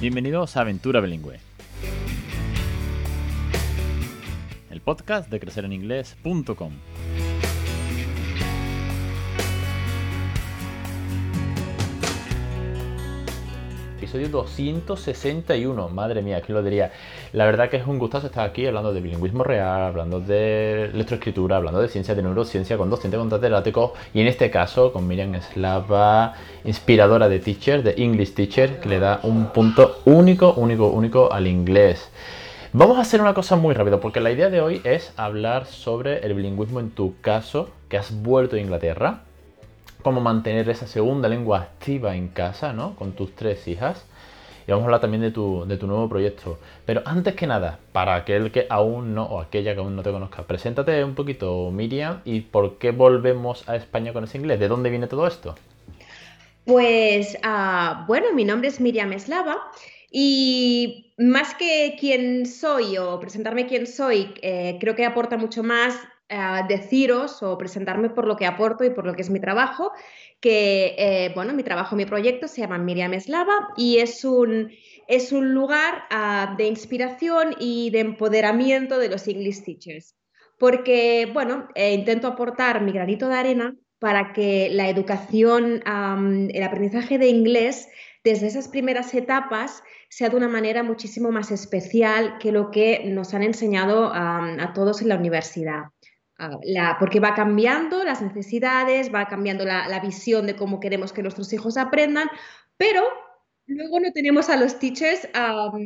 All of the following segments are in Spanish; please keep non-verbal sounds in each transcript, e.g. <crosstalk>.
Bienvenidos a Aventura Bilingüe, el podcast de crecereninglés.com. Episodio 261, madre mía, ¿quién lo diría? La verdad que es un gustazo estar aquí hablando de bilingüismo real, hablando de lectoescritura, hablando de ciencia, de neurociencia con docentes catedráticos y en este caso con Miriam Slava, inspiradora de Teacher, de English Teacher, que le da un punto único, único, único al inglés. Vamos a hacer una cosa muy rápido, porque la idea de hoy es hablar sobre el bilingüismo en tu caso, que has vuelto a Inglaterra, cómo mantener esa segunda lengua activa en casa, ¿no? Con tus tres hijas. Y vamos a hablar también de tu, de tu nuevo proyecto. Pero antes que nada, para aquel que aún no, o aquella que aún no te conozca, preséntate un poquito, Miriam, y por qué volvemos a España con ese inglés. ¿De dónde viene todo esto? Pues, uh, bueno, mi nombre es Miriam Eslava y más que quién soy o presentarme quién soy, eh, creo que aporta mucho más deciros o presentarme por lo que aporto y por lo que es mi trabajo, que, eh, bueno, mi trabajo, mi proyecto se llama Miriam Eslava y es un, es un lugar uh, de inspiración y de empoderamiento de los English Teachers. Porque, bueno, eh, intento aportar mi granito de arena para que la educación, el aprendizaje de inglés, desde esas primeras etapas, sea de una manera muchísimo más especial que lo que nos han enseñado a todos en la universidad. Porque va cambiando las necesidades, va cambiando la, visión de cómo queremos que nuestros hijos aprendan, pero luego no tenemos a los teachers,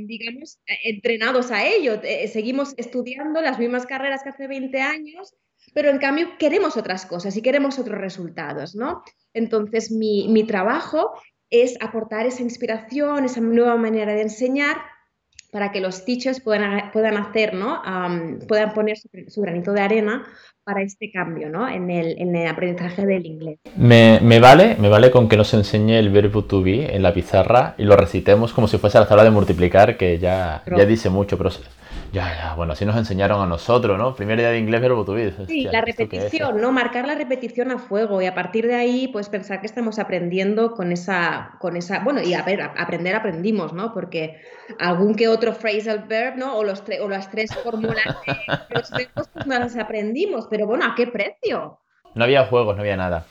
digamos, entrenados a ello. Eh, seguimos estudiando las mismas carreras que hace 20 años pero en cambio queremos otras cosas y queremos otros resultados, ¿no? Entonces mi trabajo es aportar esa inspiración, esa nueva manera de enseñar para que los teachers puedan, puedan hacer, ¿no? puedan poner su, su, granito de arena para este cambio ¿no? en, el, en el aprendizaje del inglés. Me, me, vale, me vale con que nos enseñe el verbo to be en la pizarra y lo recitemos como si fuese la tabla de multiplicar, que ya, ya dice mucho, pero ya, ya, bueno, así nos enseñaron a nosotros, ¿no? Primer día de inglés, verbo to be. Sí, la repetición, ¿no? Marcar la repetición a fuego y a partir de ahí, pues pensar que estamos aprendiendo con esa, con esa, bueno, y a ver, aprender aprendimos, ¿no? Porque algún que otro phrasal verb, ¿no? O, los o las tres fórmulas de los textos, pues no las aprendimos, pero bueno, ¿a qué precio? No había juegos, no había nada.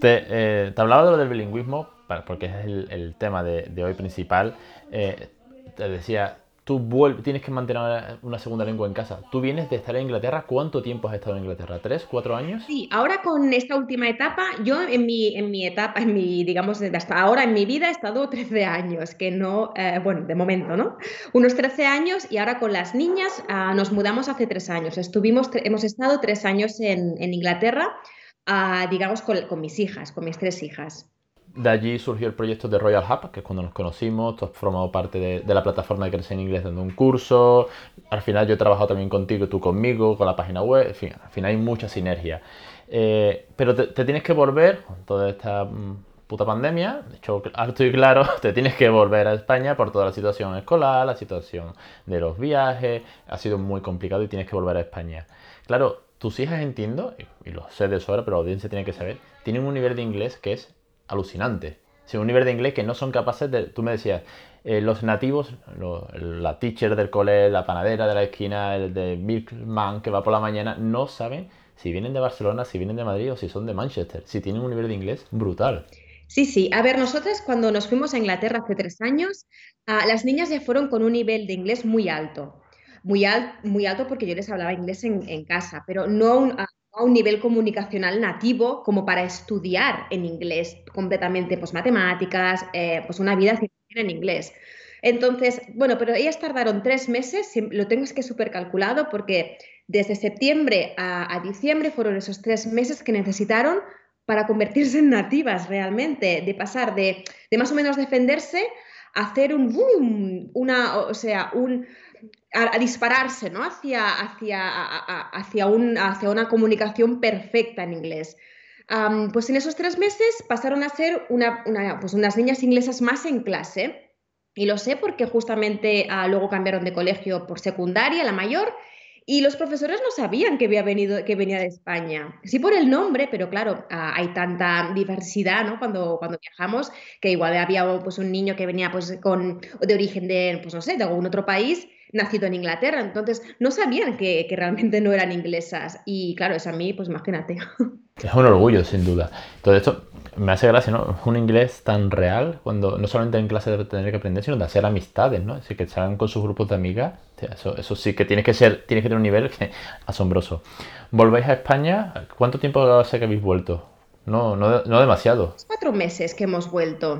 Te, eh, te hablaba de lo del bilingüismo, porque es el, el tema de, de, hoy principal. Eh, te decía, tú vuelves, tienes que mantener una segunda lengua en casa. Tú vienes de estar en Inglaterra. ¿Cuánto tiempo has estado en Inglaterra? ¿Tres, cuatro años? Sí, ahora con esta última etapa, yo en mi, etapa, en mi, digamos, hasta ahora en mi vida he estado 13 años, que no, eh, bueno, de momento, ¿no? Unos 13 años y ahora con las niñas uh, nos mudamos hace tres años. Estuvimos, hemos estado tres años en, Inglaterra, uh, digamos, con mis hijas, con mis tres hijas. De allí surgió el proyecto de Royal Hub, que es cuando nos conocimos, tú has formado parte de, la plataforma de Crecer en Inglés dando un curso, al final yo he trabajado también contigo, tú conmigo, con la página web, en fin, al final hay mucha sinergia. Eh, pero te, tienes que volver con toda esta mmm, puta pandemia, de hecho, alto y claro, <laughs> te tienes que volver a España por toda la situación escolar, la situación de los viajes, ha sido muy complicado y tienes que volver a España. Claro, tus hijas entiendo, y lo sé de sobra, pero la audiencia tiene que saber, tienen un nivel de inglés que es alucinante. Sí, un nivel de inglés que no son capaces de. Tú me decías, eh, los nativos, la teacher del cole, la panadera de la esquina, el de Milkman que va por la mañana, no saben si vienen de Barcelona, si vienen de Madrid o si son de Manchester. Si tienen un nivel de inglés brutal. Sí, sí. A ver, nosotras cuando nos fuimos a Inglaterra hace tres años, uh, las niñas ya fueron con un nivel de inglés muy alto. Muy, al, muy alto porque yo les hablaba inglés en, casa, pero no un, uh, a un nivel comunicacional nativo como para estudiar en inglés completamente, pues matemáticas, eh, pues una vida en inglés. Entonces, bueno, pero ellas tardaron tres meses, lo tengo es que súper calculado porque desde septiembre a, diciembre fueron esos tres meses que necesitaron para convertirse en nativas realmente, de pasar de, de más o menos defenderse a hacer un boom, una, o sea, un, a, dispararse ¿no? hacia, hacia, hacia, un, hacia, una comunicación perfecta en inglés. Pues en esos tres meses pasaron a ser pues unas niñas inglesas más en clase. Y lo sé porque justamente uh, luego cambiaron de colegio por secundaria, la mayor, Y los profesores no sabían que había venido, que venía de España. Sí por el nombre, pero claro, ah, hay tanta diversidad, ¿no? Cuando, cuando viajamos, que igual había pues, un niño que venía pues, con, de origen de, pues no sé, de algún otro país, nacido en Inglaterra. Entonces, no sabían que, que realmente no eran inglesas. Y claro, es a mí, pues imagínate. Es un orgullo, sin duda. Todo esto me hace gracia, ¿no? Un inglés tan real, cuando no solamente en clase de tener que aprender, sino de hacer amistades, ¿no? Así que salgan con sus grupos de amigas. Eso, eso sí que tienes que ser, tienes que tener un nivel <laughs> asombroso. ¿Volvéis a España? ¿Cuánto tiempo hace que habéis vuelto? No, no, no demasiado. Cuatro meses que hemos vuelto.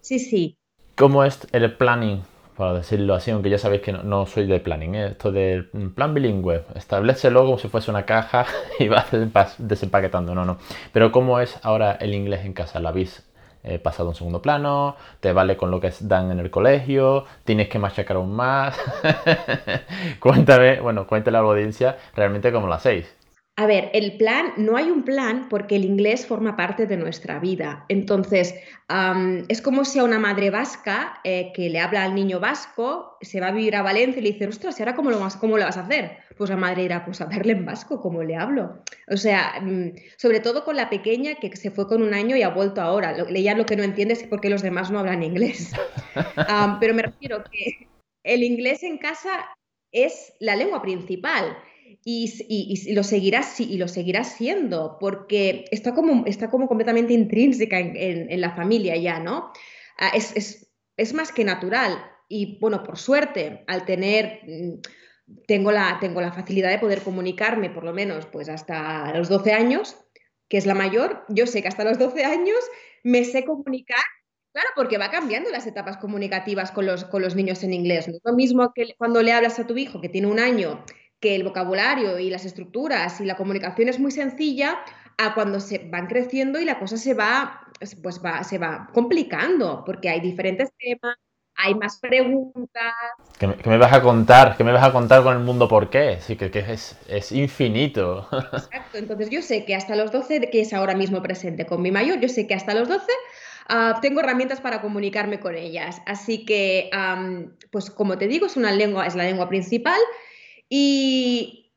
Sí, sí. ¿Cómo es el planning para decirlo así, aunque ya sabéis que no, soy de planning, ¿eh? esto del plan bilingüe, establecelo como si fuese una caja <laughs> y vas desempaquetando, no, no. Pero ¿cómo es ahora el inglés en casa? ¿La habéis eh, pasado a un segundo plano? ¿Te vale con lo que dan en el colegio? ¿Tienes que machacar aún más? <laughs> Cuéntame, bueno, cuéntale a la audiencia realmente cómo lo hacéis. A ver, el plan, no hay un plan porque el inglés forma parte de nuestra vida. Entonces, es como si a una madre vasca eh, que le habla al niño vasco, se va a vivir a Valencia y le dice, ostras, ¿y ahora cómo lo, vas, cómo lo vas a hacer? Pues la madre irá, pues a verle en vasco, ¿cómo le hablo? O sea, mm, sobre todo con la pequeña que se fue con un año y ha vuelto ahora. Lo, ella lo que no entiende es por qué los demás no hablan inglés. <laughs> pero me refiero que el inglés en casa es la lengua principal y, lo seguirá, y lo seguirá siendo, porque está como, está como completamente intrínseca en, la familia ya, ¿no? Ah, es, más que natural. Y bueno, por suerte, al tener, mm, tengo la, tengo la facilidad de poder comunicarme por lo menos pues hasta los 12 años, que es la mayor, yo sé que hasta los 12 años me sé comunicar Claro, porque va cambiando las etapas comunicativas con los, con los niños en inglés. No es lo mismo que cuando le hablas a tu hijo que tiene un año que el vocabulario y las estructuras y la comunicación es muy sencilla a cuando se van creciendo y la cosa se va, pues va, se va complicando, porque hay diferentes temas, hay más preguntas. ¿Qué me, vas a contar? ¿Qué me vas a contar con el mundo por qué? Sí, que, es, es, infinito. Exacto, entonces yo sé que hasta los 12, que es ahora mismo presente con mi mayor, yo sé que hasta los 12 ah, tengo herramientas para comunicarme con ellas. Así que, pues como te digo, es una lengua, es la lengua principal y,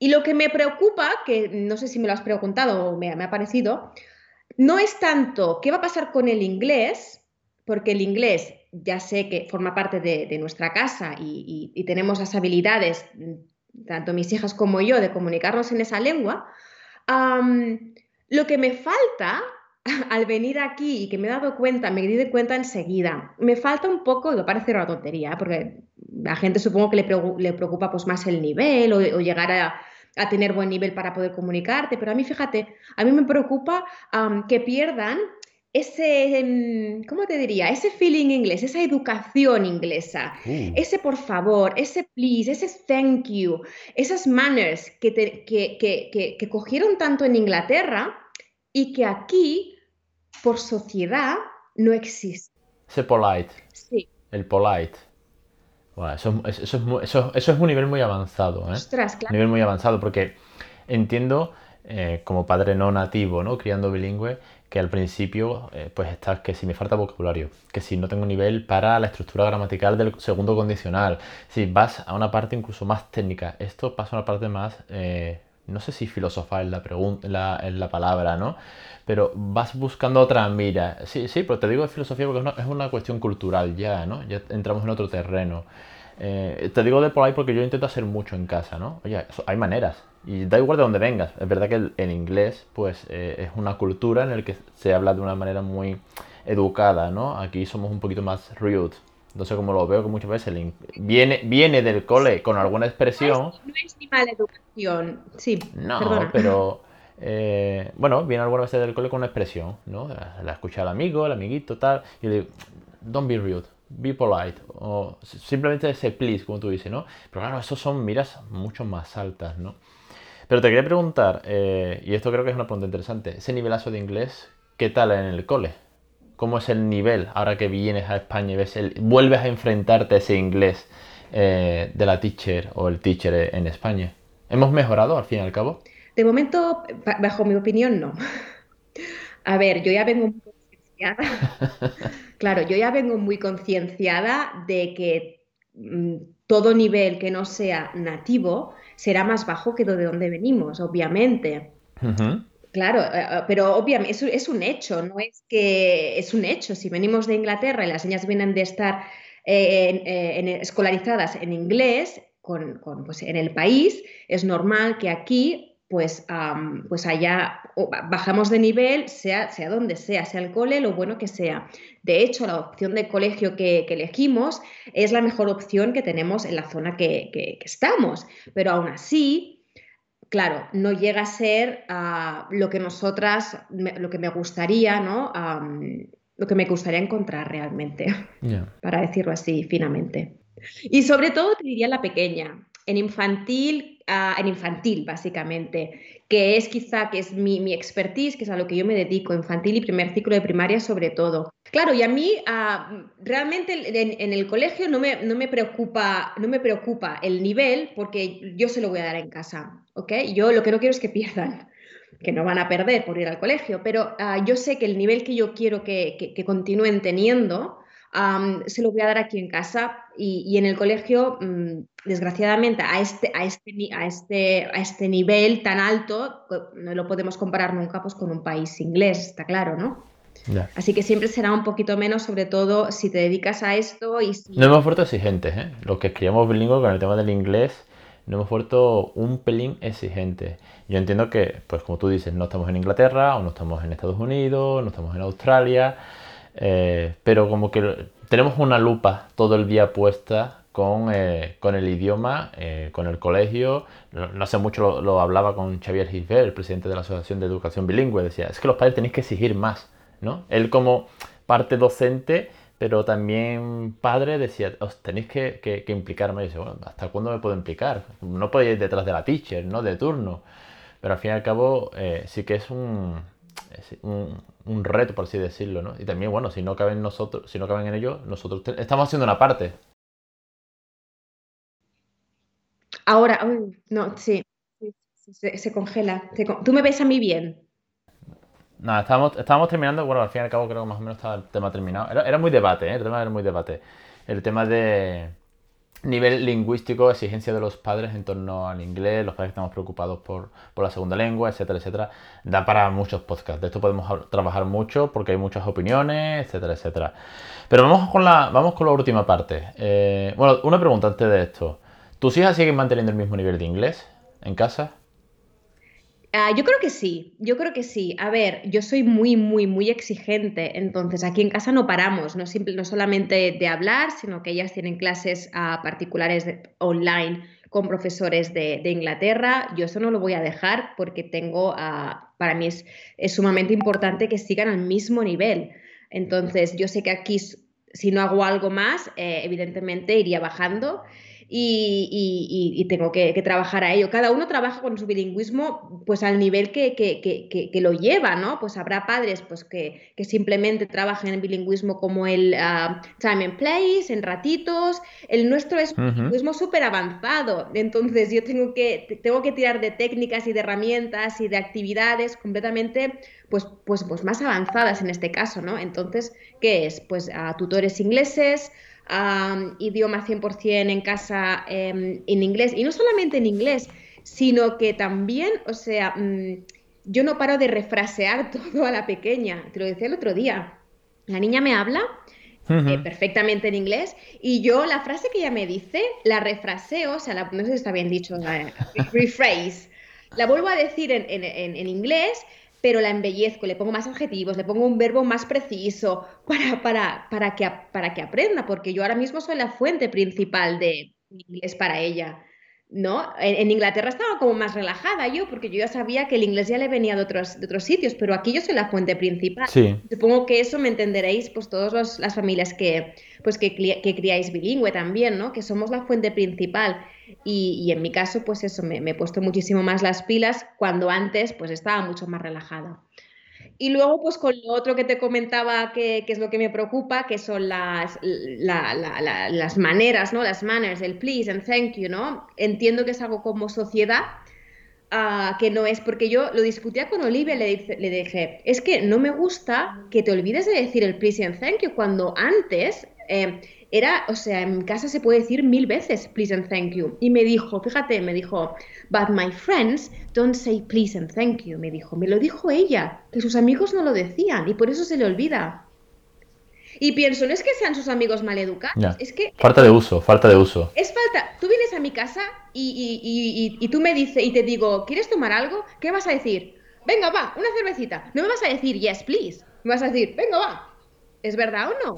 lo que me preocupa, que no sé si me lo has preguntado o me, ha parecido, no es tanto qué va a pasar con el inglés, porque el inglés ya sé que forma parte de, nuestra casa y, tenemos las habilidades, tanto mis hijas como yo, de comunicarnos en esa lengua. lo que me falta <laughs> al venir aquí y que me he dado cuenta, me di cuenta enseguida, me falta un poco, y me parece una tontería, porque la gente supongo que le, preocupa pues, más el nivel o, llegar a, tener buen nivel para poder comunicarte, pero a mí, fíjate, a mí me preocupa que pierdan ese, em, ¿cómo te diría? Ese feeling inglés, esa educación inglesa, uh. ese por favor, ese please, ese thank you, esas manners que, que, que cogieron tanto en Inglaterra y que aquí por sociedad no existe. Ese polite. Sí. El polite. Eso, es, un nivel muy avanzado. ¿eh? Ostras, claro. Un nivel muy avanzado porque entiendo, eh, como padre no nativo, ¿no? criando bilingüe, que al principio eh, pues estás que si me falta vocabulario, que si no tengo nivel para la estructura gramatical del segundo condicional, si vas a una parte incluso más técnica, esto pasa a una parte más no sé si filosofar es la, la, la palabra, ¿no? Pero vas buscando otra mira. Sí, sí, pero te digo de filosofía porque es una, cuestión cultural ya, ¿no? Ya entramos en otro terreno. Eh, te digo de por ahí porque yo intento hacer mucho en casa, ¿no? Oye, hay maneras. Y da igual de dónde vengas. Es verdad que el, inglés, pues, eh, es una cultura en la que se habla de una manera muy educada, ¿no? Aquí somos un poquito más rude, entonces, como lo veo que muchas veces viene, viene del cole con alguna expresión. No es, ni mala educación, sí. No, pero eh, bueno, viene alguna vez del cole con una expresión, ¿no? La, escucha el amigo, el amiguito, tal, y le digo, don't be rude, be polite, o simplemente ese please, como tú dices, ¿no? Pero claro, esos son miras mucho más altas, ¿no? Pero te quería preguntar, eh, y esto creo que es una pregunta interesante, ese nivelazo de inglés, ¿qué tal en el cole? Cómo es el nivel ahora que vienes a España y ves el, vuelves a enfrentarte a ese inglés eh, de la teacher o el teacher en España. ¿Hemos mejorado al fin y al cabo? De momento, bajo mi opinión, no. A ver, yo ya vengo muy concienciada. <laughs> claro, yo ya vengo muy concienciada de que mm, todo nivel que no sea nativo será más bajo que de donde venimos, obviamente. Eh, eh, pero obviamente es, un hecho, no es que es un hecho. Si venimos de Inglaterra y las niñas vienen de estar eh, escolarizadas en inglés con, pues, en el país, es normal que aquí pues, pues allá bajamos de nivel, sea, sea donde sea, sea el cole, lo bueno que sea. De hecho, la opción de colegio que, elegimos es la mejor opción que tenemos en la zona que, estamos, pero aún así, claro, no llega a ser ah, lo que nosotras, lo que me gustaría, ¿no? lo que me gustaría encontrar realmente, <laughs> para decirlo así finamente. Y sobre todo te diría la pequeña. En infantil en infantil, básicamente, que es quizá que es mi, mi, expertise, que es a lo que yo me dedico, infantil y primer ciclo de primaria sobre todo. Claro, y a mí ah, realmente en, el colegio no me, no, me preocupa, no me preocupa el nivel porque yo se lo voy a dar en casa, ¿ok? Yo lo que no quiero es que pierdan que no van a perder por ir al colegio, pero ah, yo sé que el nivel que yo quiero que, que, que continúen teniendo, se lo voy a dar aquí en casa y, en el colegio, mm, desgraciadamente, a este, a, este, a, este, a este nivel tan alto, no lo podemos comparar nunca pues, con un país inglés, está claro, ¿no? Así que siempre será un poquito menos, sobre todo si te dedicas a esto y No hemos vuelto exigentes, ¿eh? Los que escribimos bilingüe con el tema del inglés, no hemos vuelto un pelín exigentes. Yo entiendo que, pues como tú dices, no estamos en Inglaterra, o no estamos en Estados Unidos, no estamos en Australia, eh, pero como que tenemos una lupa todo el día puesta con, eh, con el idioma, eh, con el colegio. No, hace mucho lo, hablaba con Xavier Gisbert, el presidente de la Asociación de Educación Bilingüe. Decía, es que los padres tenéis que exigir más, ¿no? Él como parte docente, pero también padre, decía, os tenéis que, que, que implicarme. Y dice, bueno, ¿hasta cuándo me puedo implicar? No podéis ir detrás de la teacher, ¿no? De turno. Pero al fin y al cabo sí que es un un, reto, por así decirlo, ¿no? Y también, bueno, si no caben nosotros, si no caben en ellos, nosotros estamos haciendo una parte. Ahora, no, sí, se, congela. ¿Tú me ves a mí bien? Nada, estábamos, estábamos terminando, bueno, al fin y al cabo creo que más o menos estaba el tema terminado. Era, era muy debate, ¿eh? El tema era muy debate. El tema de, nivel lingüístico, exigencia de los padres en torno al inglés, los padres que estamos preocupados por, la segunda lengua, etcétera, etcétera, da para muchos podcasts. De esto podemos trabajar mucho porque hay muchas opiniones, etcétera, etcétera. Pero vamos con la, vamos con la última parte. Eh, bueno, una pregunta antes de esto. ¿Tus hijas siguen manteniendo el mismo nivel de inglés en casa? Ah, yo creo que sí, yo creo que sí. A ver, yo soy muy, muy, muy exigente, entonces aquí en casa no paramos, no, no solamente de hablar, sino que ellas tienen clases uh, particulares online con profesores de, Inglaterra. Yo eso no lo voy a dejar porque tengo, uh, para mí es, es, sumamente importante que sigan al mismo nivel. Entonces, yo sé que aquí, si no hago algo más, eh, evidentemente iría bajando y, tengo que, trabajar a ello. Cada uno trabaja con su bilingüismo pues al nivel que, que, lo lleva, ¿no? Pues habrá padres pues, que, simplemente trabajan en bilingüismo como el ah, time and place, en ratitos. El nuestro es un bilingüismo súper avanzado, entonces yo tengo que, tengo que tirar de técnicas y de herramientas y de actividades completamente pues, pues, pues más avanzadas en este caso, ¿no? Entonces, ¿qué es? Pues a tutores ingleses, idioma 100% en casa em, en inglés. Y no solamente en inglés, sino que también, o sea, mm, yo no paro de refrasear <laughs> todo a la pequeña. Te lo decía el otro día. La niña me habla eh, perfectamente en inglés y yo la frase que ella me dice la refraseo, o sea, no sé si está bien dicho, la, rephrase. La vuelvo a decir en, en inglés pero la embellezco, le pongo más adjetivos, le pongo un verbo más preciso <laughs> para, para, para, que, para que aprenda, porque yo ahora mismo soy la fuente principal de inglés para ella. ¿No? En, Inglaterra estaba como más relajada yo, porque yo ya sabía que el inglés ya le venía de otros, de otros sitios, pero aquí yo soy la fuente principal. Supongo que eso me entenderéis, pues todas las familias que, pues, que, que, criáis bilingüe también, ¿no? Que somos la fuente principal. Y, en mi caso, pues eso, me, me, he puesto muchísimo más las pilas cuando antes, pues estaba mucho más relajada. Y luego, pues con lo otro que te comentaba, que, es lo que me preocupa, que son las, las maneras, ¿no? Las manners, el please and thank you, ¿no? Entiendo que es algo como sociedad, ah, que no es, porque yo lo discutía con Olivia, le, le dije, es que no me gusta que te olvides de decir el please and thank you, cuando antes eh, era, o sea, en casa se puede decir mil veces please and thank you. Y me dijo, fíjate, me dijo, but my friends don't say please and thank you. Me dijo, me lo dijo ella, que sus amigos no lo decían y por eso se le olvida. Y pienso, no es que sean sus amigos maleducados, es que... Falta de uso, falta de uso. Es falta... Tú vienes a mi casa y, y, tú me dices y te digo, ¿quieres tomar algo? ¿Qué vas a decir? Venga, va, una cervecita. No me vas a decir, yes, please. Me vas a decir, venga, va. ¿Es verdad o no?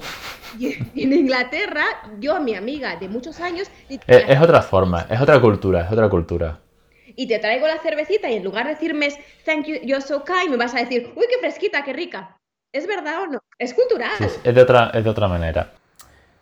Y en Inglaterra, yo a mi amiga de muchos años... Es, es otra forma, es otra cultura, es otra cultura y te traigo la cervecita y en lugar de decirme thank you, you're so kind, me vas a decir, uy, qué fresquita, qué rica. ¿Es verdad o no? Es cultural. es, de otra, es de otra manera.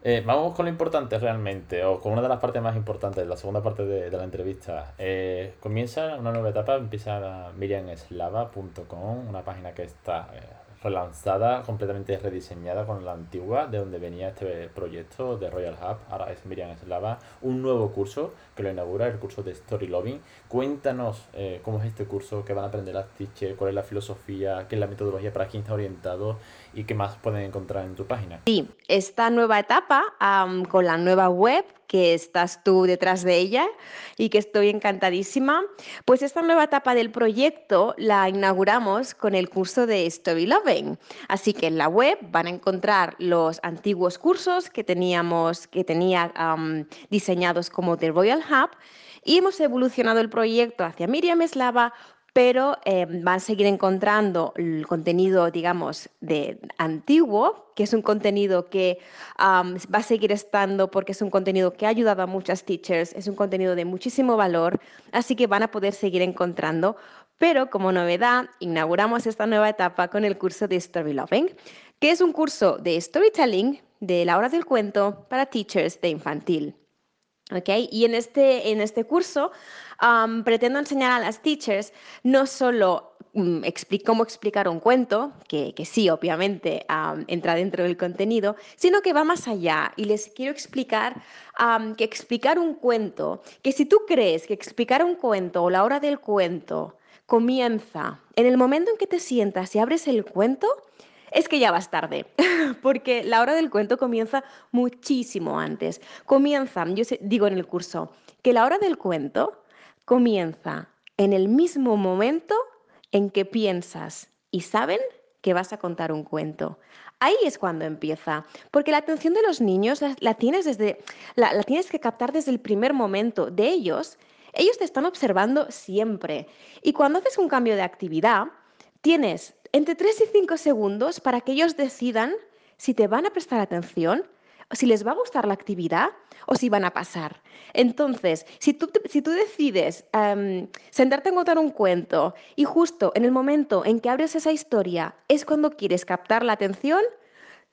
Eh, vamos con lo importante realmente, o con una de las partes más importantes, la segunda parte de, la entrevista. Eh, comienza una nueva etapa, empieza miriamslava.com, una página que está eh, relanzada, completamente rediseñada con la antigua, de donde venía este proyecto de Royal Hub, ahora es Miriam Slava, un nuevo curso que lo inaugura, el curso de Story Loving. Cuéntanos eh, cómo es este curso, qué van a aprender las teachers, cuál es la filosofía, qué es la metodología para quién está orientado y qué más pueden encontrar en tu página. Sí, esta nueva etapa con la nueva web que estás tú detrás de ella y que estoy encantadísima. Pues esta nueva etapa del proyecto la inauguramos con el curso de Story Loving. Así que en la web van a encontrar los antiguos cursos que teníamos, que tenía diseñados como The Royal Hub y hemos evolucionado el proyecto hacia Miriam Eslava pero eh, van a seguir encontrando el contenido, digamos, de antiguo, que es un contenido que va a seguir estando porque es un contenido que ha ayudado a muchas teachers, es un contenido de muchísimo valor, así que van a poder seguir encontrando. Pero como novedad, inauguramos esta nueva etapa con el curso de Story Loving, que es un curso de storytelling de la hora del cuento para teachers de infantil. Okay? Y en este, en este curso pretendo enseñar a las teachers no solo mm, cómo explicar un cuento, que, sí, obviamente entra dentro del contenido, sino que va más allá y les quiero explicar que explicar un cuento, que si tú crees que explicar un cuento o la hora del cuento comienza en el momento en que te sientas y abres el cuento, es que ya vas tarde, <laughs> porque la hora del cuento comienza muchísimo antes. Comienza, yo digo en el curso, que la hora del cuento comienza en el mismo momento en que piensas y saben que vas a contar un cuento. Ahí es cuando empieza, porque la atención de los niños la, tienes desde la, la tienes que captar desde el primer momento de ellos. Ellos te están observando siempre. Y cuando haces un cambio de actividad, tienes entre 3 y 5 segundos para que ellos decidan si te van a prestar atención, si les va a gustar la actividad o si van a pasar. Entonces, si tú, decides em, sentarte a contar un cuento y justo en el momento en que abres esa historia es cuando quieres captar la atención,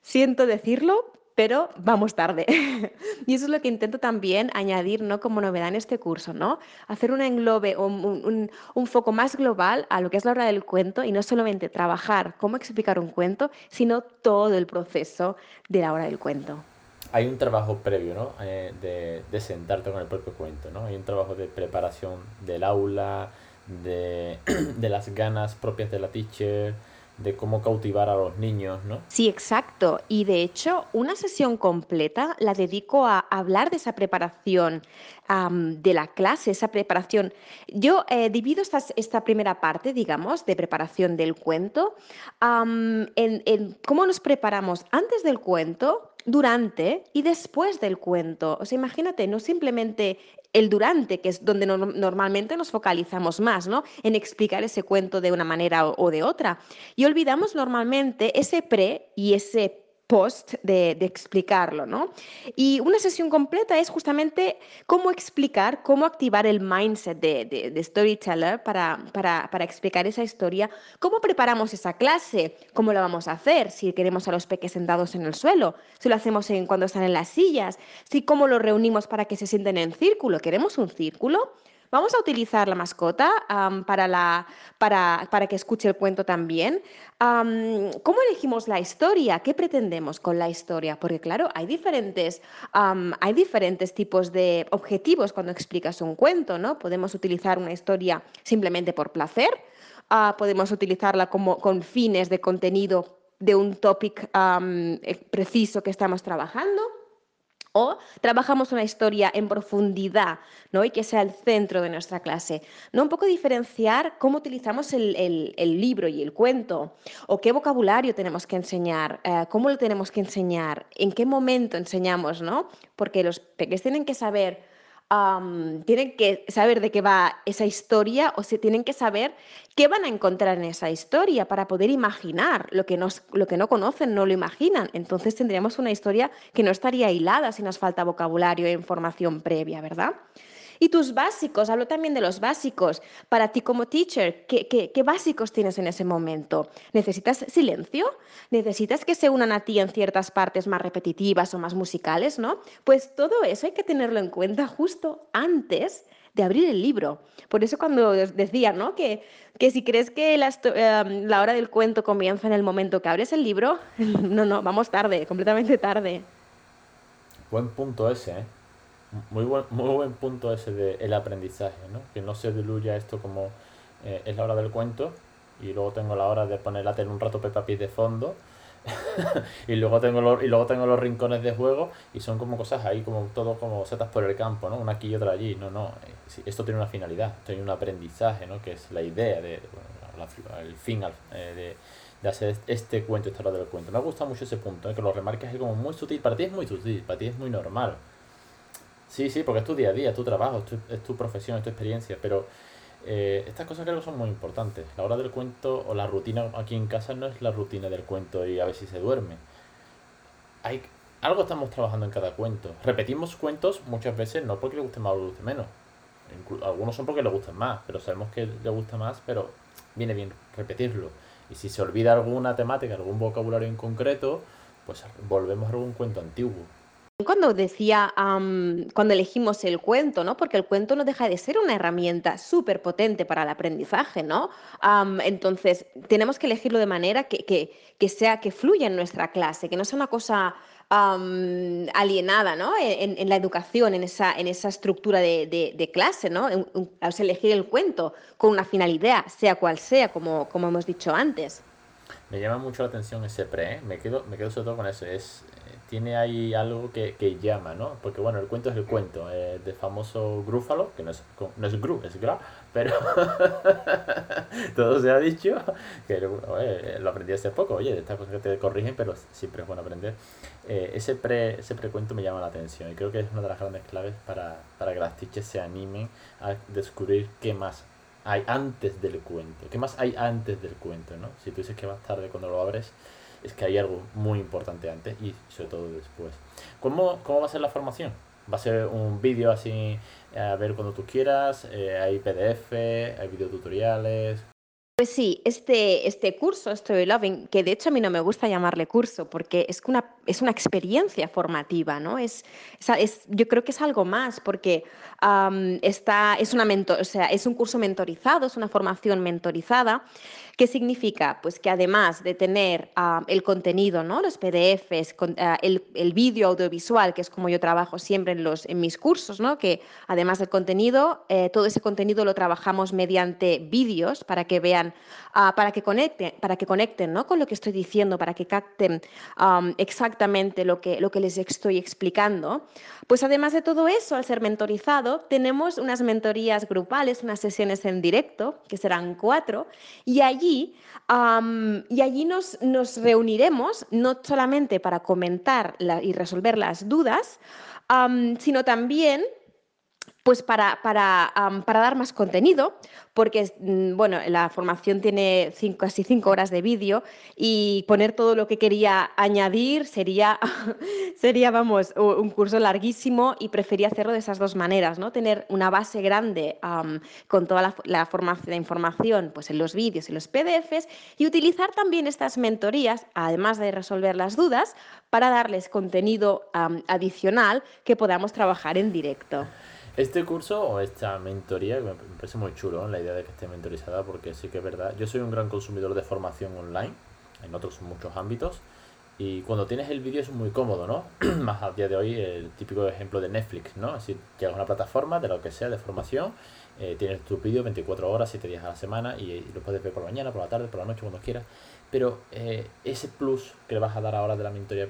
siento decirlo, pero vamos tarde. <laughs> y eso es lo que intento también añadir ¿no? como novedad en este curso, ¿no? Hacer un englobe o un, un, foco más global a lo que es la hora del cuento y no solamente trabajar cómo explicar un cuento, sino todo el proceso de la hora del cuento. Hay un trabajo previo, ¿no? Eh, de, de, sentarte con el propio cuento, ¿no? Hay un trabajo de preparación del aula, de, <clears throat> de las ganas propias de la teacher, de cómo cautivar a los niños, ¿no? Sí, exacto. Y de hecho, una sesión completa la dedico a hablar de esa preparación de la clase, esa preparación. Yo eh, divido esta, esta, primera parte, digamos, de preparación del cuento, en, en cómo nos preparamos antes del cuento, durante y después del cuento. O sea, imagínate, no simplemente el durante, que es donde normalmente nos focalizamos más, ¿no? En explicar ese cuento de una manera o, de otra. Y olvidamos normalmente ese pre y ese post de, explicarlo, ¿no? Y una sesión completa es justamente cómo explicar, cómo activar el mindset de, storyteller para, para, para, explicar esa historia, cómo preparamos esa clase, cómo lo vamos a hacer, si queremos a los peques sentados en el suelo, si lo hacemos cuando están en las sillas, si cómo lo reunimos para que se sienten en círculo, ¿queremos un círculo? Vamos a utilizar la mascota para, que escuche el cuento también. ¿Cómo elegimos la historia? ¿Qué pretendemos con la historia? Porque claro, hay diferentes, hay diferentes tipos de objetivos cuando explicas un cuento, ¿no? Podemos utilizar una historia simplemente por placer, ah, podemos utilizarla como, con fines de contenido de un topic eh, preciso que estamos trabajando o trabajamos una historia en profundidad, ¿no? Y que sea el centro de nuestra clase. ¿No? Un poco diferenciar cómo utilizamos el, libro y el cuento, o qué vocabulario tenemos que enseñar, eh, cómo lo tenemos que enseñar, en qué momento enseñamos, ¿no? Porque los pequeños tienen que saber tienen que saber de qué va esa historia o se tienen que saber qué van a encontrar en esa historia para poder imaginar lo que, lo que no conocen, no lo imaginan. Entonces tendríamos una historia que no estaría hilada si nos falta vocabulario e información previa, ¿verdad? Y tus básicos, hablo también de los básicos. Para ti como teacher, ¿qué, básicos tienes en ese momento? ¿Necesitas silencio? ¿Necesitas que se unan a ti en ciertas partes más repetitivas o más musicales, no? Pues todo eso hay que tenerlo en cuenta justo antes de abrir el libro. Por eso cuando decía, ¿no? Que, que si crees que la, em, la hora del cuento comienza en el momento que abres el libro, <laughs> no, no, vamos tarde, completamente tarde. Buen punto ese, ¿eh? Muy buen, muy buen punto ese del el aprendizaje, ¿no? Que no se diluya esto como eh, es la hora del cuento y luego tengo la hora de poner la tele un rato Peppa de fondo <laughs> y luego tengo los, y luego tengo los rincones de juego y son como cosas ahí como todo como setas por el campo, ¿no? Una aquí y otra allí. No, no. Eh, esto tiene una finalidad, tiene un aprendizaje, ¿no? Que es la idea de el fin eh, de, de, hacer este cuento, esta hora del cuento. Me gusta mucho ese punto, que lo remarques como muy sutil. Para ti es muy sutil, para ti es muy normal. Sí, sí, porque es tu día a día, es tu trabajo, es tu, profesión, es tu experiencia, pero eh, estas cosas creo que son muy importantes. La hora del cuento o la rutina aquí en casa no es la rutina del cuento y a ver si se duerme. Hay, algo estamos trabajando en cada cuento. Repetimos cuentos muchas veces no porque le guste más o le guste menos. algunos son porque le gustan más, pero sabemos que le gusta más, pero viene bien repetirlo. Y si se olvida alguna temática, algún vocabulario en concreto, pues volvemos a algún cuento antiguo cuando decía, cuando elegimos el cuento, ¿no? Porque el cuento no deja de ser una herramienta súper potente para el aprendizaje, ¿no? entonces, tenemos que elegirlo de manera que, sea, que fluya en nuestra clase, que no sea una cosa alienada, ¿no? En, la educación, en esa, en esa estructura de, clase, ¿no? elegir el cuento con una finalidad, sea cual sea, como, como hemos dicho antes. Me llama mucho la atención ese pre, ¿eh? me, quedo, me quedo sobre todo con eso, es tiene ahí algo que, que, llama, ¿no? Porque bueno, el cuento es el cuento eh, de famoso Grúfalo, que no es, no es Gru, es Gra, pero <laughs> todo se ha dicho, que lo aprendí hace poco, oye, de estas cosas que te corrigen, pero siempre es bueno aprender. Eh, ese, pre, ese precuento me llama la atención y creo que es una de las grandes claves para, para que las teachers se animen a descubrir qué más hay antes del cuento, qué más hay antes del cuento, ¿no? Si tú dices que más tarde cuando lo abres, es que hay algo muy importante antes y sobre todo después. ¿Cómo, cómo va a ser la formación? Va a ser un vídeo así a ver cuando tú quieras, eh, hay PDF, hay videotutoriales. Pues sí, este, este curso, Story Loving, que de hecho a mí no me gusta llamarle curso porque es una, es una experiencia formativa, ¿no? Es, es, yo creo que es algo más porque está, es, una mentor, o sea, es un curso mentorizado, es una formación mentorizada ¿Qué significa? Pues que además de tener ah, el contenido, ¿no? los PDFs, ah, el, el vídeo audiovisual, que es como yo trabajo siempre en, los, en mis cursos, ¿no? que además del contenido, eh, todo ese contenido lo trabajamos mediante vídeos para que vean, ah, para que conecten, para que conecten ¿no? con lo que estoy diciendo, para que capten exactamente lo que, lo que les estoy explicando. Pues además de todo eso, al ser mentorizado, tenemos unas mentorías grupales, unas sesiones en directo, que serán cuatro, y allí y allí nos, reuniremos no solamente para comentar y resolver las dudas, sino también pues para, para, para, dar más contenido, porque mm, bueno, la formación tiene casi cinco horas de vídeo y poner todo lo que quería añadir sería, <laughs> sería, vamos, un curso larguísimo y prefería hacerlo de esas dos maneras, ¿no? Tener una base grande con toda la, la, la información pues en los vídeos y los PDFs y utilizar también estas mentorías, además de resolver las dudas, para darles contenido adicional que podamos trabajar en directo. Este curso o esta mentoría, me parece muy chulo la idea de que esté mentorizada, porque sí que es verdad. Yo soy un gran consumidor de formación online, en otros muchos ámbitos, Y cuando tienes el vídeo es muy cómodo, ¿no? <clears throat> Más a día de hoy, el típico ejemplo de Netflix, ¿no? Es decir, llegas a una plataforma de lo que sea, de formación, eh, tienes tu vídeo 24 horas, 7 días a la semana y, lo puedes ver por la mañana, por la tarde, por la noche, cuando quieras. Pero eh, ese plus que le vas a dar ahora de la mentoría eh,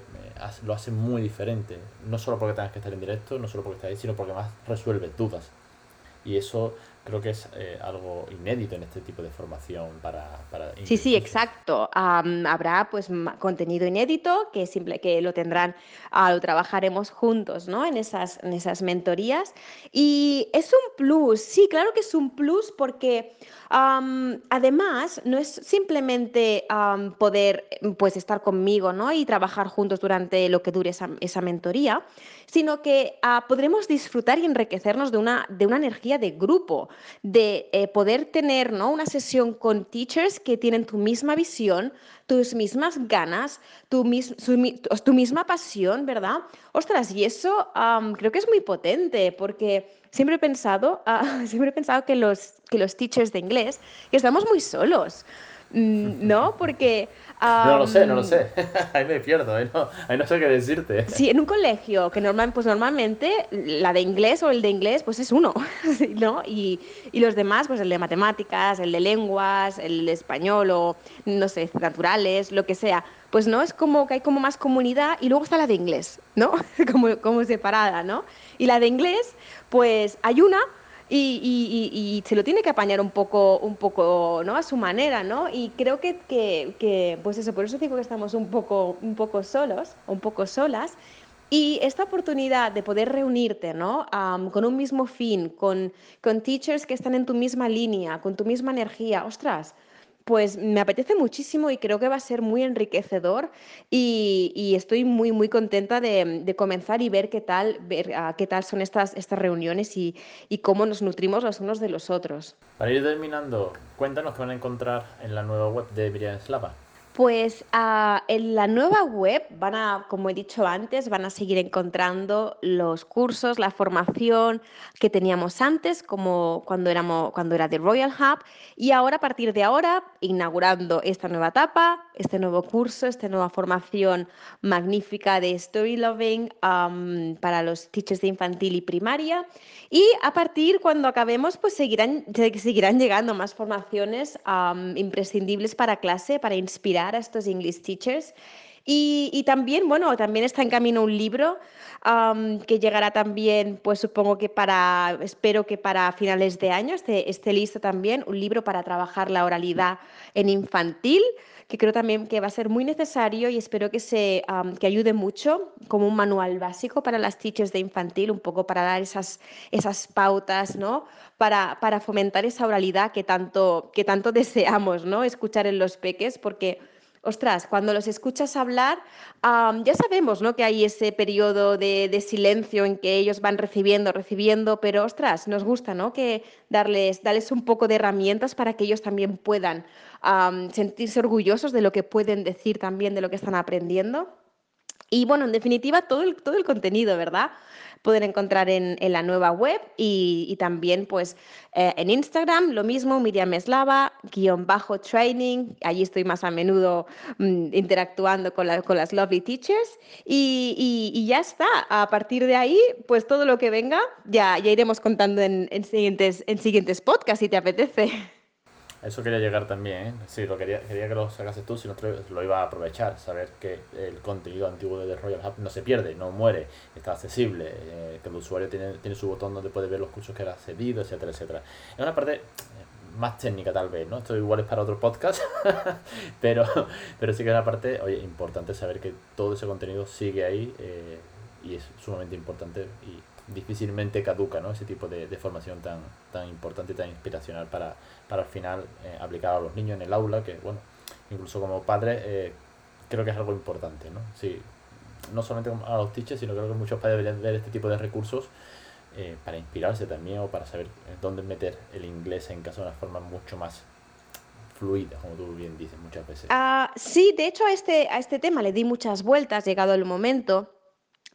lo hace muy diferente. No solo porque tengas que estar en directo, no solo porque estás ahí, sino porque más resuelves dudas. Y eso creo que es eh, algo inédito en este tipo de formación para... para sí, sí, exacto. habrá pues contenido inédito que, simple, que lo tendrán, uh, lo trabajaremos juntos ¿no? en, esas, en esas mentorías. Y es un plus, sí, claro que es un plus porque además no es simplemente poder pues estar conmigo ¿no? y trabajar juntos durante lo que dure esa, mentoría, sino que uh, podremos disfrutar y enriquecernos de una, de una energía de grupo de eh, poder tener ¿no? una sesión con teachers que tienen tu misma visión, tus mismas ganas, tu misma pasión, ¿verdad? Ostras, y eso creo que es muy potente porque siempre he pensado, <laughs> ah, siempre he pensado que, los, que los teachers de inglés, que estamos muy solos. Mm, ¿no? <laughs> Porque... no lo sé, no lo sé. <laughs> ahí me pierdo, ahí no, ahí no, sé qué decirte. Sí, en un colegio, que normal, pues normalmente la de inglés o el de inglés, pues es uno, ¿no? Y, y, los demás, pues el de matemáticas, el de lenguas, el de español o, no sé, naturales, lo que sea. Pues no, es como que hay como más comunidad y luego está la de inglés, ¿no? como, como separada, ¿no? Y la de inglés, pues hay una y, se lo tiene que apañar un poco, un poco ¿no? a su manera, ¿no? Y creo que, que, pues eso, por eso digo que estamos un poco, un poco solos, un poco solas. Y esta oportunidad de poder reunirte, ¿no? con un mismo fin, con, con teachers que están en tu misma línea, con tu misma energía, ostras, pues me apetece muchísimo y creo que va a ser muy enriquecedor y, estoy muy, muy contenta de, comenzar y ver qué tal, ver, qué tal son estas, estas reuniones y, cómo nos nutrimos los unos de los otros. Para ir terminando, cuéntanos qué van a encontrar en la nueva web de Miriam Slava. Pues uh, en la nueva web van a, como he dicho antes, van a seguir encontrando los cursos, la formación que teníamos antes, como cuando, éramos, cuando era de Royal Hub, y ahora, a partir de ahora, inaugurando esta nueva etapa, este nuevo curso, esta nueva formación magnífica de Story Loving para los teachers de infantil y primaria. Y a partir, cuando acabemos, pues seguirán, seguirán llegando más formaciones imprescindibles para clase, para inspirar a estos English teachers. Y, también, bueno, también está en camino un libro que llegará también, pues supongo que para, espero que para finales de año esté, esté listo también, un libro para trabajar la oralidad en infantil que creo también que va a ser muy necesario y espero que, se, que ayude mucho como un manual básico para las teachers de infantil, un poco para dar esas, esas pautas, ¿no? Para, para fomentar esa oralidad que tanto, que tanto <laughs> deseamos, ¿no? Escuchar en los peques, porque ostras, cuando los escuchas hablar, ya sabemos ¿no? que hay ese periodo de, silencio en que ellos van recibiendo, recibiendo, pero ostras, nos gusta ¿no? que darles, darles un poco de herramientas para que ellos también puedan sentirse orgullosos de lo que pueden decir también, de lo que están aprendiendo. Y bueno, en definitiva, todo el, todo el contenido, ¿verdad? Pueden encontrar en, la nueva web y, también pues eh, en Instagram, lo mismo, Miriam Eslava, guion bajo training, allí estoy más a menudo mm, interactuando con, con, las lovely teachers. Y, y, ya está, a partir de ahí, pues todo lo que venga ya, ya iremos contando en, en siguientes, en siguientes podcasts si te apetece. <laughs> Eso quería llegar también, ¿eh? Sí, lo quería, quería que lo sacases tú, si no lo iba a aprovechar, saber que el contenido antiguo de Royal Hub no se pierde, no muere, está accesible, eh, que el usuario tiene, tiene su botón donde puede ver los cursos que ha cedido, etcétera, etcétera. Es una parte eh, más técnica tal vez, ¿no? Esto igual es para otro podcast, <laughs> pero, pero sí que es una parte, oye, importante saber que todo ese contenido sigue ahí eh, y es sumamente importante y difícilmente caduca, ¿no? Ese tipo de, formación tan, tan importante tan inspiracional para para al final eh, aplicar a los niños en el aula, que bueno, incluso como padre eh, creo que es algo importante, ¿no? Sí, no solamente a los teachers, sino creo que muchos padres deberían ver este tipo de recursos eh, para inspirarse también o para saber dónde meter el inglés en casa de una forma mucho más fluida, como tú bien dices muchas veces. Ah, sí, de hecho a este, a este tema le di muchas vueltas, llegado el momento,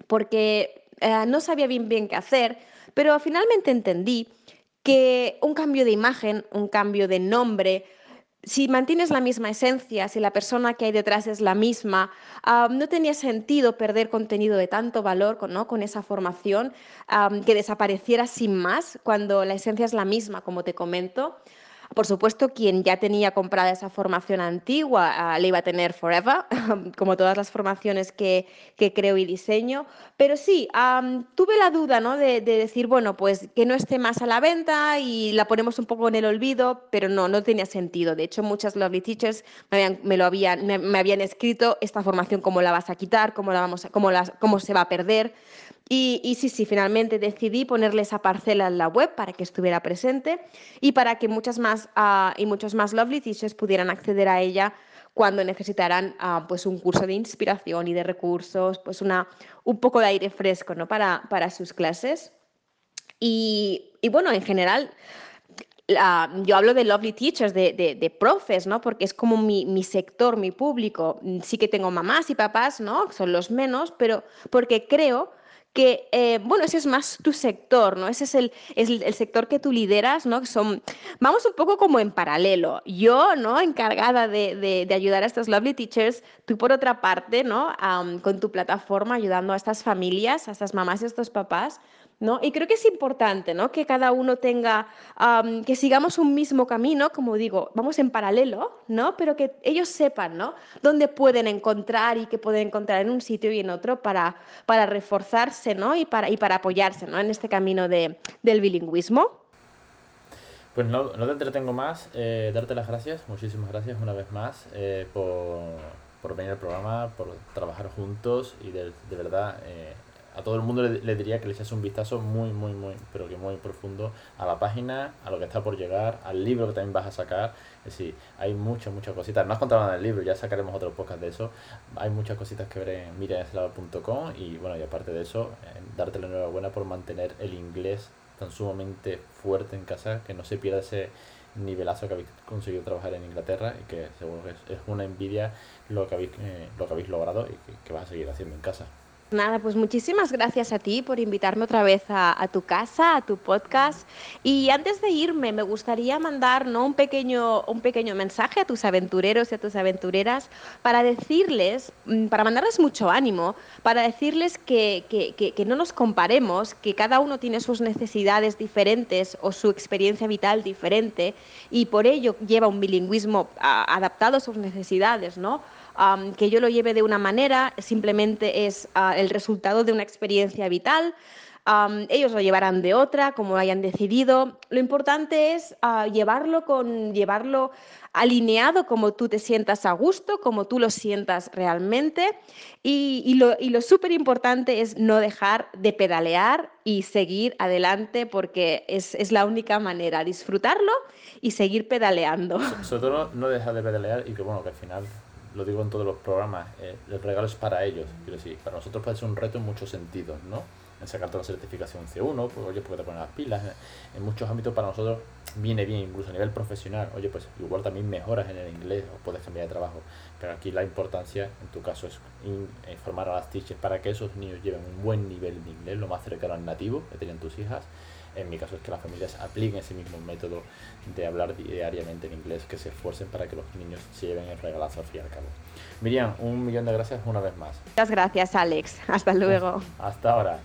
porque no sabía bien bien qué hacer, pero finalmente entendí que un cambio de imagen, un cambio de nombre, si mantienes la misma esencia, si la persona que hay detrás es la misma, no tenía sentido perder contenido de tanto valor con, ¿no? con esa formación, que desapareciera sin más cuando la esencia es la misma, como te comento. Por supuesto, quien ya tenía comprada esa formación antigua ah, la iba a tener forever, <laughs> como todas las formaciones que, creo y diseño. Pero sí, tuve la duda ¿no? de, decir, bueno, pues que no esté más a la venta y la ponemos un poco en el olvido, pero no, no tenía sentido. De hecho, muchas Lovely Teachers me me lo habían, me, habían escrito esta formación, cómo la vas a quitar, cómo, la vamos cómo, cómo se va a perder. Y, sí, sí, finalmente decidí ponerle esa parcela en la web para que estuviera presente y para que muchas más ah, y muchos más Lovely Teachers pudieran acceder a ella cuando necesitaran ah, pues un curso de inspiración y de recursos, pues una, un poco de aire fresco ¿no? para, para sus clases. Y, y bueno, en general, yo hablo de lovely teachers, de, de, de, profes, ¿no? Porque es como mi, mi, sector, mi público. Sí que tengo mamás y papás, ¿no? Son los menos, pero porque creo que, eh, bueno, ese es más tu sector, ¿no? Ese es el, el, sector que tú lideras, ¿no? Son, vamos un poco como en paralelo. Yo, ¿no? Encargada de, de, ayudar a estos lovely teachers, tú por otra parte, ¿no? con tu plataforma ayudando a estas familias, a estas mamás y a estos papás Y creo que es importante. Que cada uno tenga, que sigamos un mismo camino, como digo, vamos en paralelo, ¿no? Pero que ellos sepan. Dónde pueden encontrar y qué pueden encontrar en un sitio y en otro para, reforzarse. Y para, apoyarse. En este camino de, del bilingüismo. Pues no, no te entretengo más, eh, darte las gracias, muchísimas gracias una vez más eh, por, venir al programa, por trabajar juntos y de, de verdad eh, a todo el mundo le, diría que le echase un vistazo muy, muy, muy, pero que muy profundo a la página, a lo que está por llegar, al libro que también vas a sacar. Es decir, hay muchas, muchas cositas. No has contado nada del libro, ya sacaremos otro podcast de eso. Hay muchas cositas que ver en miraeslava.com y bueno, y aparte de eso, eh, darte la enhorabuena por mantener el inglés tan sumamente fuerte en casa, que no se pierda ese nivelazo que habéis conseguido trabajar en Inglaterra y que seguro que es, una envidia lo que habéis, eh, lo que habéis logrado y que, que vas a seguir haciendo en casa. Nada, pues muchísimas gracias a ti por invitarme otra vez a, tu casa, a tu podcast. Y antes de irme, me gustaría mandar ¿no? un, pequeño, un pequeño mensaje a tus aventureros y a tus aventureras para decirles, mm, para mandarles mucho ánimo, para decirles que, que, no nos comparemos, que cada uno tiene sus necesidades diferentes o su experiencia vital diferente y por ello lleva un bilingüismo adaptado a sus necesidades, ¿no? Que yo lo lleve de una manera, simplemente es ah, el resultado de una experiencia vital. ellos lo llevarán de otra, como hayan decidido. Lo importante es ah, llevarlo con llevarlo alineado como tú te sientas a gusto, como tú lo sientas realmente. Y, lo, y lo súper importante es no dejar de pedalear y seguir adelante porque es, es, la única manera, disfrutarlo y seguir pedaleando. Sobre todo no dejar de pedalear y que bueno, que al final lo digo en todos los programas, eh, el regalo es para ellos. Quiero decir, para nosotros puede ser un reto en muchos sentidos, ¿no? En sacarte la certificación C1, pues oye, porque te ponen las pilas. En muchos ámbitos para nosotros viene bien, incluso a nivel profesional. Oye, pues igual también mejoras en el inglés o puedes cambiar de trabajo. Pero aquí la importancia, en tu caso, es informar a las teachers para que esos niños lleven un buen nivel de inglés, lo más cercano al nativo que tenían tus hijas en mi caso es que las familias apliquen ese mismo método de hablar diariamente en inglés, que se esfuercen para que los niños se lleven el regalazo al fin y al cabo. Miriam, un millón de gracias una vez más. Muchas gracias, Alex. Hasta luego. Hasta ahora.